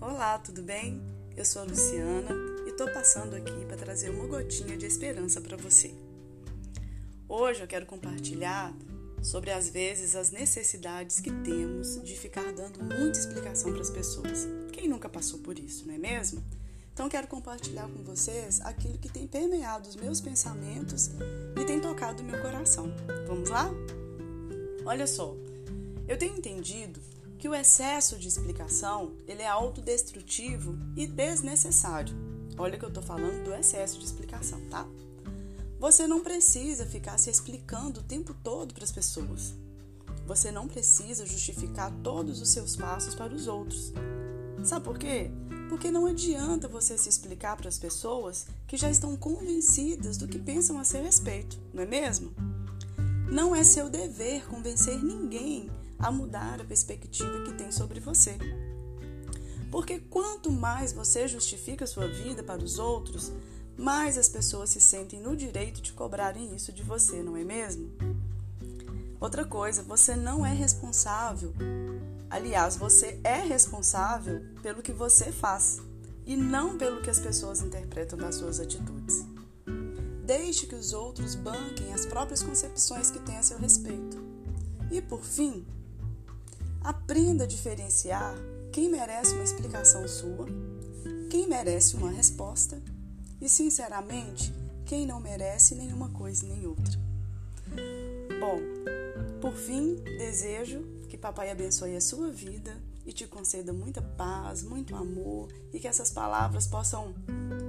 Olá, tudo bem? Eu sou a Luciana e estou passando aqui para trazer uma gotinha de esperança para você. Hoje eu quero compartilhar sobre às vezes as necessidades que temos de ficar dando muita explicação para as pessoas. Quem nunca passou por isso, não é mesmo? Então quero compartilhar com vocês aquilo que tem permeado os meus pensamentos e tem tocado o meu coração. Vamos lá? Olha só, eu tenho entendido que o excesso de explicação ele é autodestrutivo e desnecessário. Olha que eu estou falando do excesso de explicação, tá? Você não precisa ficar se explicando o tempo todo para as pessoas. Você não precisa justificar todos os seus passos para os outros. Sabe por quê? Porque não adianta você se explicar para as pessoas que já estão convencidas do que pensam a seu respeito, não é mesmo? Não é seu dever convencer ninguém a mudar a perspectiva que tem sobre você. Porque quanto mais você justifica sua vida para os outros, mais as pessoas se sentem no direito de cobrarem isso de você, não é mesmo? Outra coisa, você não é responsável. Aliás, você é responsável pelo que você faz e não pelo que as pessoas interpretam das suas atitudes. Deixe que os outros banquem as próprias concepções que têm a seu respeito. E por fim, Aprenda a diferenciar quem merece uma explicação sua, quem merece uma resposta e, sinceramente, quem não merece nenhuma coisa nem outra. Bom, por fim, desejo que Papai abençoe a sua vida e te conceda muita paz, muito amor e que essas palavras possam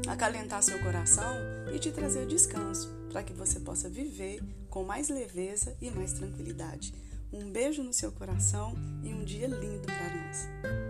acalentar seu coração e te trazer descanso para que você possa viver com mais leveza e mais tranquilidade. Um beijo no seu coração e um dia lindo para nós.